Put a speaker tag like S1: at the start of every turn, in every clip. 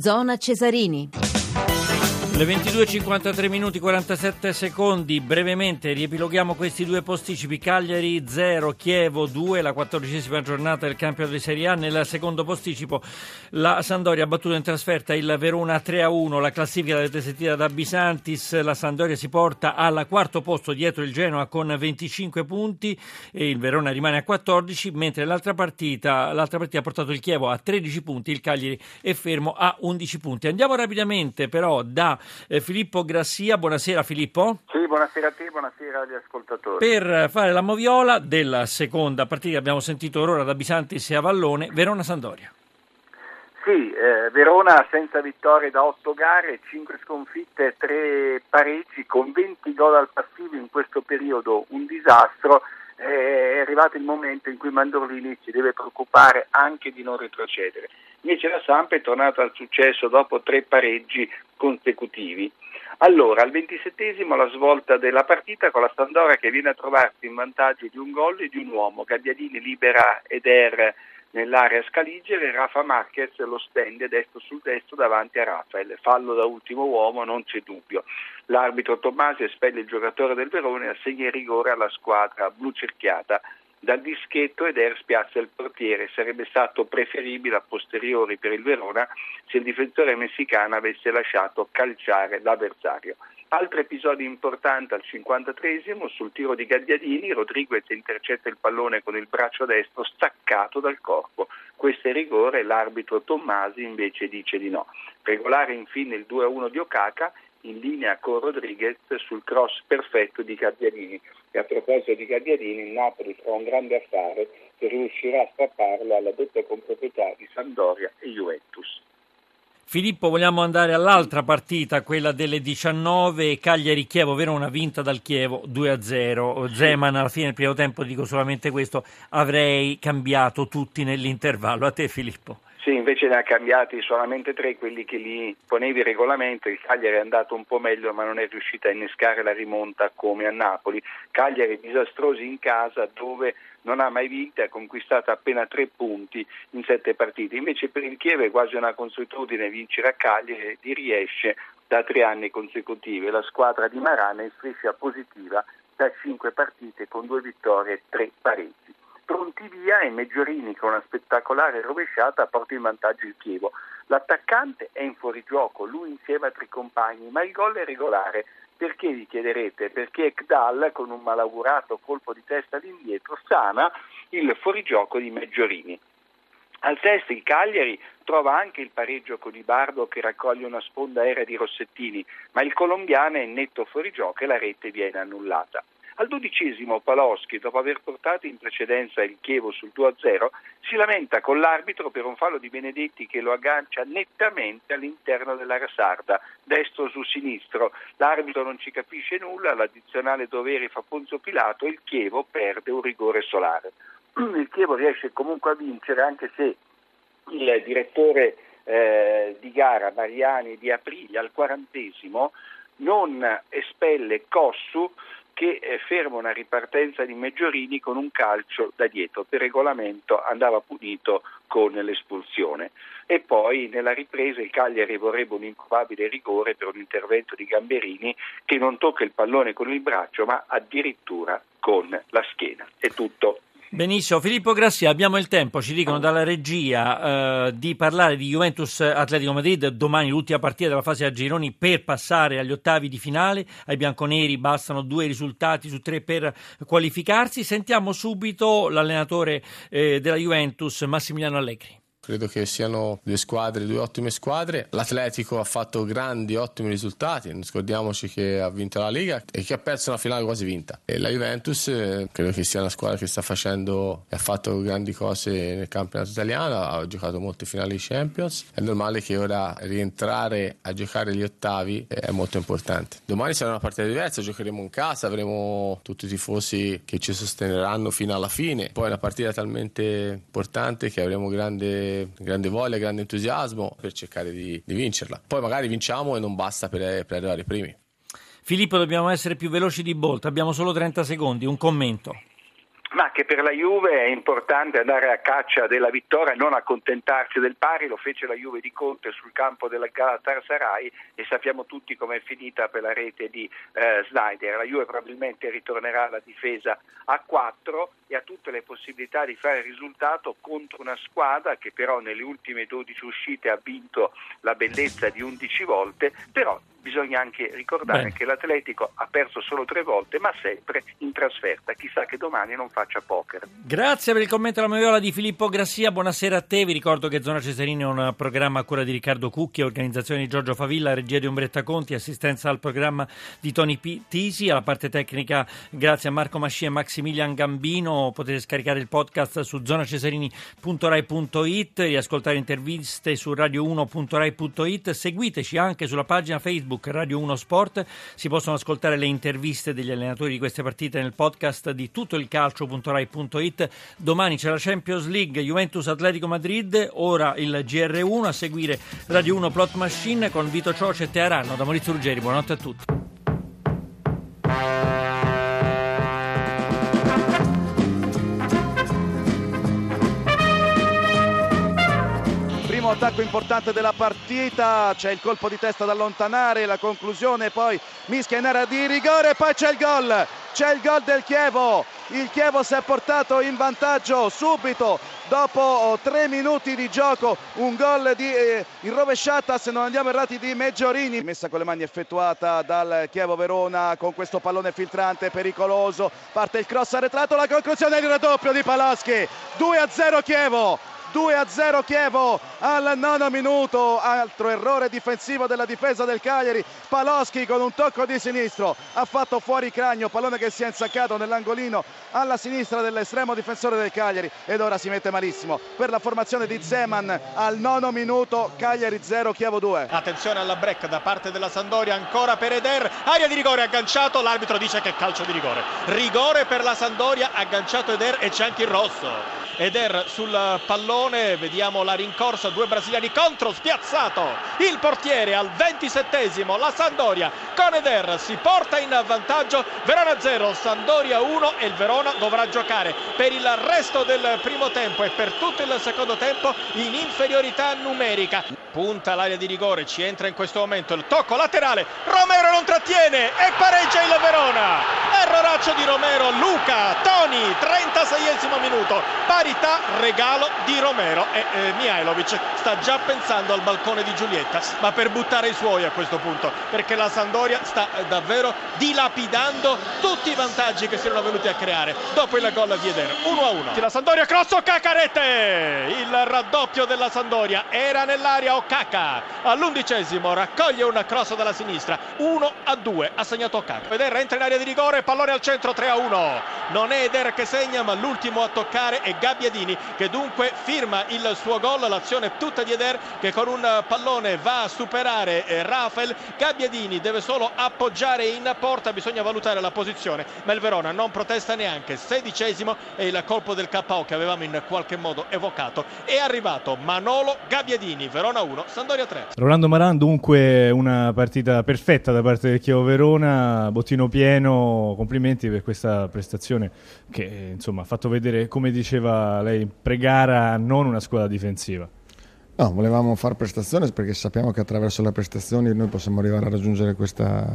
S1: Zona Cesarini.
S2: Le 22.53 minuti 47 secondi, brevemente riepiloghiamo questi due posticipi, Cagliari 0, Chievo 2, la quattordicesima giornata del campionato di Serie A, nel secondo posticipo la Sandoria ha battuto in trasferta il Verona 3 a 1, la classifica l'avete sentita da Bisantis, la Sandoria si porta al quarto posto dietro il Genoa con 25 punti e il Verona rimane a 14, mentre l'altra partita, l'altra partita ha portato il Chievo a 13 punti, il Cagliari è fermo a 11 punti. Andiamo rapidamente però da eh, Filippo Grassia. Buonasera Filippo.
S3: Sì, buonasera a te, buonasera agli ascoltatori.
S2: Per fare la moviola della seconda partita che abbiamo sentito ora da Bisantis e Avallone, Verona-Sandoria.
S3: Sì, eh, Verona senza vittorie da 8 gare, 5 sconfitte e 3 pareggi con 20 gol al passivo in questo periodo, un disastro. È arrivato il momento in cui Mandorlini si deve preoccupare anche di non retrocedere. Invece la Samp è tornata al successo dopo tre pareggi consecutivi. Allora, al ventisettesimo la svolta della partita con la Sandora che viene a trovarsi in vantaggio di un gol e di un uomo. Gabbiadini libera Eder nell'area scaligere, Rafa Marquez lo stende destro sul destro davanti a Rafael. Fallo da ultimo uomo, non c'è dubbio. L'arbitro Tommasi espelle il giocatore del Verone e assegna il rigore alla squadra blu cerchiata dal dischetto ed er spiazza il portiere. Sarebbe stato preferibile a posteriori per il Verona se il difensore messicano avesse lasciato calciare l'avversario. Altro episodio importante al 53esimo sul tiro di Gagliadini, Rodriguez intercetta il pallone con il braccio destro staccato dal corpo. Questo è rigore, l'arbitro Tommasi invece dice di no. Regolare infine il 2-1 di Okaka in linea con Rodriguez sul cross perfetto di Gabbiadini. E a proposito di Gabbiadini, il Napoli farà un grande affare che riuscirà a strapparlo alla doppia comproprietà di Sampdoria e Juventus.
S2: Filippo, vogliamo andare all'altra partita, quella delle 19, Cagliari-Chievo, Verona vinta dal Chievo 2-0. Zeman alla fine del primo tempo, dico solamente questo, avrei cambiato tutti nell'intervallo. A te Filippo.
S3: Sì, invece ne ha cambiati solamente tre, quelli che li ponevi regolamento. Il Cagliari è andato un po' meglio, ma non è riuscita a innescare la rimonta come a Napoli. Cagliari disastrosi in casa, dove non ha mai vinto ha conquistato appena tre punti in sette partite. Invece per il Chievo è quasi una consuetudine vincere a Cagliari e riesce da tre anni consecutivi. La squadra di Marana è striscia positiva da cinque partite con due vittorie e tre pareggi pronti via e Meggiorini con una spettacolare rovesciata porta in vantaggio il Chievo. L'attaccante è in fuorigioco, lui insieme a tre compagni, ma il gol è regolare. Perché vi chiederete? Perché Ekdal con un malaugurato colpo di testa all'indietro sana il fuorigioco di Meggiorini. Al test il Cagliari trova anche il pareggio con Ibardo che raccoglie una sponda aerea di Rossettini, ma il colombiano è in netto fuorigioco e la rete viene annullata. Al dodicesimo Paloschi, dopo aver portato in precedenza il Chievo sul 2-0, si lamenta con l'arbitro per un fallo di Benedetti che lo aggancia nettamente all'interno dell'area sarda, destro su sinistro. L'arbitro non ci capisce nulla, l'addizionale doveri fa Ponzio Pilato e il Chievo perde un rigore solare. Il Chievo riesce comunque a vincere anche se il direttore eh, di gara Mariani di Aprilia al quarantesimo non espelle Cossu che eh, ferma una ripartenza di Meggiorini con un calcio da dietro. Per regolamento andava punito con l'espulsione. E poi nella ripresa il Cagliari vorrebbe un improbabile rigore per un intervento di Gamberini che non tocca il pallone con il braccio ma addirittura con la schiena. È tutto.
S2: Benissimo, Filippo Grassia, abbiamo il tempo, ci dicono dalla regia, eh, di parlare di Juventus Atletico Madrid, domani l'ultima partita della fase a gironi per passare agli ottavi di finale, ai bianconeri bastano due risultati su tre per qualificarsi. Sentiamo subito l'allenatore eh, della Juventus, Massimiliano Allegri.
S4: Credo che siano due squadre, due ottime squadre. L'Atletico ha fatto grandi, ottimi risultati. Non scordiamoci che ha vinto la Liga e che ha perso una finale quasi vinta. E la Juventus eh, credo che sia una squadra che sta facendo e ha fatto grandi cose nel campionato italiano. Ha giocato molte finali di Champions. È normale che ora rientrare a giocare gli ottavi è molto importante. Domani sarà una partita diversa, giocheremo in casa, avremo tutti i tifosi che ci sosteneranno fino alla fine. Poi è una partita talmente importante che avremo grande grande, voglia, grande entusiasmo per cercare di, di, vincerla. Poi magari vinciamo e non basta per, per arrivare primi.
S2: Filippo, dobbiamo essere più veloci di Bolt, abbiamo solo 30 secondi, un commento.
S3: Ma che per la Juve è importante andare a caccia della vittoria, non accontentarsi del pari, lo fece la Juve di Conte sul campo della Galatasaray e sappiamo tutti com'è finita per la rete di eh, Snyder. La Juve probabilmente ritornerà alla difesa a 4 e ha tutte le possibilità di fare risultato contro una squadra che però nelle ultime 12 uscite ha vinto la bellezza di 11 volte, però bisogna anche ricordare Bene. che l'Atletico ha perso solo tre volte, ma sempre in trasferta. Chissà che domani non faccia poker.
S2: Grazie per il commento alla moviola di Filippo Grassia. Buonasera a te. Vi ricordo che Zona Cesarini è un programma a cura di Riccardo Cucchi, organizzazione di Giorgio Favilla, regia di Umbretta Conti, assistenza al programma di Tony P. Tisi. Alla parte tecnica, grazie a Marco Masci e Maximilian Gambino. Potete scaricare il podcast su zonacesarini.rai.it, riascoltare interviste su radio1.rai.it. Seguiteci anche sulla pagina Facebook Facebook Radio 1 Sport. Si possono ascoltare le interviste degli allenatori di queste partite nel podcast di tutto il calcio.rai.it. Domani c'è la Champions League Juventus Atletico Madrid, ora il GR1 a seguire Radio 1 Plot Machine con Vito Cioce e Tearanno da Maurizio Ruggeri. Buonanotte a tutti.
S1: Primo attacco importante della partita, c'è il colpo di testa da allontanare, la conclusione poi mischia in area di rigore, poi c'è il gol, c'è il gol del Chievo, il Chievo si è portato in vantaggio subito dopo oh, tre minuti di gioco, un gol di, eh, in rovesciata se non andiamo errati di Meggiorini, messa con le mani effettuata dal Chievo Verona con questo pallone filtrante pericoloso, parte il cross arretrato, la conclusione del raddoppio di Palaschi, 2 a 0 Chievo. 2 a 0 Chievo al nono minuto. Altro errore difensivo della difesa del Cagliari. Paloschi con un tocco di sinistro. Ha fatto fuori Cragno pallone che si è insaccato nell'angolino alla sinistra dell'estremo difensore del Cagliari. Ed ora si mette malissimo. Per la formazione di Zeman al nono minuto Cagliari 0 Chievo 2
S5: attenzione alla break da parte della Sandoria ancora per Eder aria di rigore agganciato l'arbitro dice che è calcio di rigore. Rigore per la Sandoria agganciato Eder e c'è anche il rosso Eder sul pallone, vediamo la rincorsa, due brasiliani contro, spiazzato il portiere al 27esimo, la Sandoria con Eder si porta in vantaggio, Verona 0, Sandoria 1 e il Verona dovrà giocare per il resto del primo tempo e per tutto il secondo tempo in inferiorità numerica. Punta l'area di rigore, ci entra in questo momento il tocco laterale, Romero non trattiene e pareggia il Verona. Erroraccio di Romero, Luca, Toni, 36esimo minuto, parità, regalo di Romero e eh, Mihailovic sta già pensando al balcone di Giulietta, ma per buttare i suoi a questo punto, perché la Sandoria sta eh, davvero dilapidando tutti i vantaggi che si erano venuti a creare dopo il gol di Eder. 1-1. La Sandoria crosso Cacarete, il raddoppio della Sandoria era nell'area Okaka all'undicesimo raccoglie una cross dalla sinistra 1 a 2 ha segnato Okaka Eder entra in area di rigore pallone al centro 3 a 1 non è Eder che segna ma l'ultimo a toccare è Gabbiadini che dunque firma il suo gol l'azione tutta di Eder che con un pallone va a superare eh, Rafael. Gabbiadini deve solo appoggiare in porta bisogna valutare la posizione. Ma il Verona non protesta neanche. Sedicesimo e il colpo del KO che avevamo in qualche modo evocato. È arrivato Manolo Gabbiadini Verona 1 1, Sandoria 3.
S6: Rolando Maran dunque una partita perfetta da parte del Chievo Verona, bottino pieno, complimenti per questa prestazione che insomma ha fatto vedere, come diceva lei, pre-gara non una squadra difensiva.
S7: No, volevamo fare prestazioni perché sappiamo che attraverso le prestazioni noi possiamo arrivare a raggiungere questa,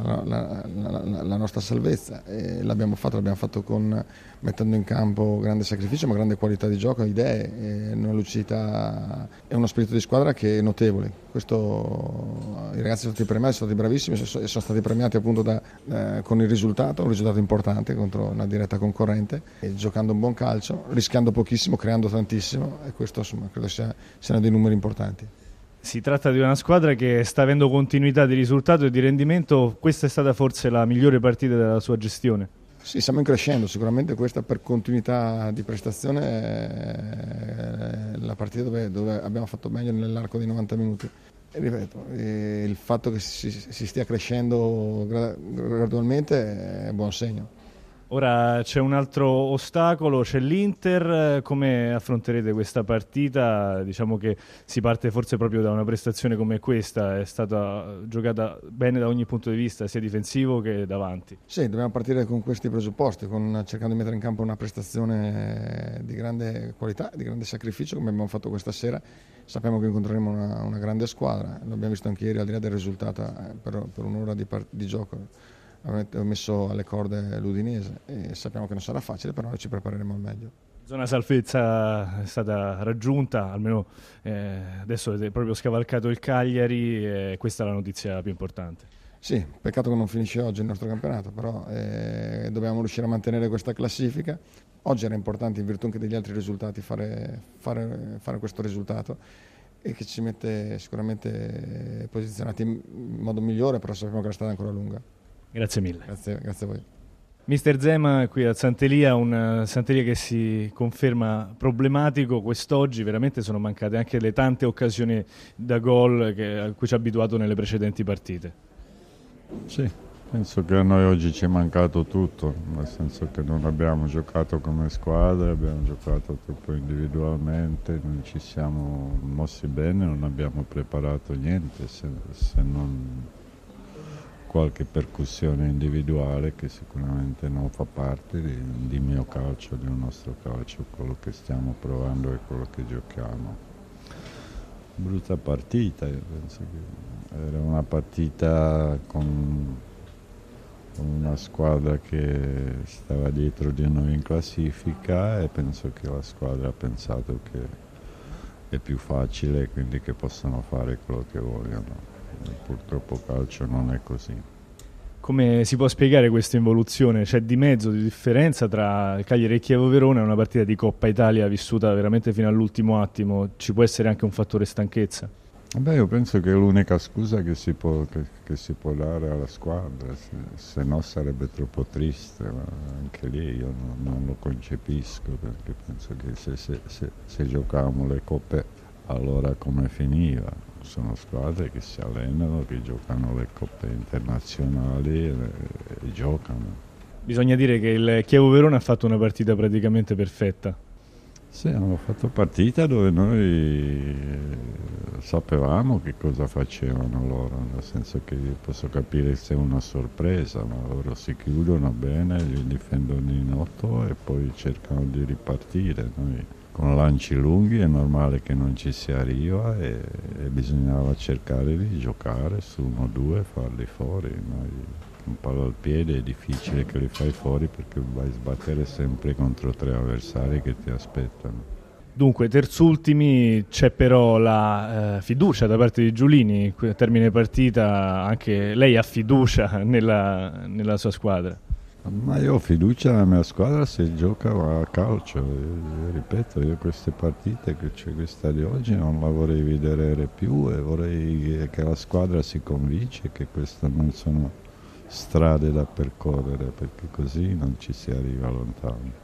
S7: la, la, la, la nostra salvezza e l'abbiamo fatto, l'abbiamo fatto con, mettendo in campo grande sacrificio ma grande qualità di gioco, idee, una lucidità e uno spirito di squadra che è notevole. Questo, I ragazzi sono stati premiati, sono stati bravissimi e sono stati premiati appunto da, eh, con il risultato, un risultato importante contro una diretta concorrente, giocando un buon calcio, rischiando pochissimo, creando tantissimo e questo insomma, credo sia, sia dei numeri importanti.
S6: Si tratta di una squadra che sta avendo continuità di risultato e di rendimento. Questa è stata forse la migliore partita della sua gestione?
S7: Sì, stiamo crescendo. Sicuramente questa per continuità di prestazione è la partita dove, dove abbiamo fatto meglio nell'arco di 90 minuti. E ripeto, il fatto che si, si stia crescendo gradualmente è buon segno.
S6: Ora c'è un altro ostacolo, c'è l'Inter, come affronterete questa partita? Diciamo che si parte forse proprio da una prestazione come questa, è stata giocata bene da ogni punto di vista, sia difensivo che davanti.
S7: Sì, dobbiamo partire con questi presupposti, con, cercando di mettere in campo una prestazione di grande qualità, di grande sacrificio come abbiamo fatto questa sera. Sappiamo che incontreremo una, una grande squadra, l'abbiamo visto anche ieri al di là del risultato eh, per, per un'ora di, part- di gioco ho messo alle corde l'Udinese e sappiamo che non sarà facile, però noi ci prepareremo al meglio.
S6: Zona salvezza è stata raggiunta, almeno eh, adesso avete proprio scavalcato il Cagliari e questa è la notizia più importante.
S7: Sì, peccato che non finisce oggi il nostro campionato, però eh, dobbiamo riuscire a mantenere questa classifica. Oggi era importante in virtù anche degli altri risultati fare, fare, fare questo risultato e che ci mette sicuramente posizionati in modo migliore, però sappiamo che la strada è ancora lunga.
S6: Grazie mille.
S7: Grazie, grazie a voi.
S6: Mister Zema qui a Santelia, un Santelia che si conferma problematico quest'oggi, veramente sono mancate anche le tante occasioni da gol che, a cui ci ha abituato nelle precedenti partite.
S8: Sì, penso che a noi oggi ci è mancato tutto, nel senso che non abbiamo giocato come squadra, abbiamo giocato troppo individualmente, non ci siamo mossi bene, non abbiamo preparato niente se, se non qualche percussione individuale che sicuramente non fa parte di, di mio calcio, del nostro calcio, quello che stiamo provando e quello che giochiamo. Brutta partita, io penso che era una partita con una squadra che stava dietro di noi in classifica e penso che la squadra ha pensato che è più facile quindi che possano fare quello che vogliono. Purtroppo calcio non è così.
S6: Come si può spiegare questa involuzione? C'è di mezzo di differenza tra Cagliari e Chievo Verona e una partita di Coppa Italia vissuta veramente fino all'ultimo attimo? Ci può essere anche un fattore stanchezza?
S8: Beh, io penso che è l'unica scusa che si può, che, che si può dare alla squadra, se, se, no sarebbe troppo triste, ma anche lì io non, non lo concepisco perché penso che se, se, se, se giocavamo le coppe allora come finiva? Sono squadre che si allenano, che giocano le coppe internazionali e, e giocano.
S6: Bisogna dire che il Chievo Verona ha fatto una partita praticamente perfetta.
S8: Sì, hanno fatto partita dove noi eh, sapevamo che cosa facevano loro, nel senso che posso capire se è una sorpresa, ma loro si chiudono bene, li difendono in otto e poi cercano di ripartire. Noi con lanci lunghi è normale che non ci si arriva e, e bisognava cercare di giocare su uno o due farli fuori. Noi, un palo al piede è difficile che li fai fuori perché vai a sbattere sempre contro tre avversari che ti aspettano.
S6: Dunque, terzultimi c'è però la eh, fiducia da parte di Giulini, termine partita, anche lei ha fiducia nella, nella sua squadra.
S8: Ma io ho fiducia nella mia squadra se gioca a calcio. Io, ripeto, io queste partite, cioè questa di oggi, non la vorrei vedere più e vorrei che la squadra si convince che queste non sono strade da percorrere perché così non ci si arriva lontano.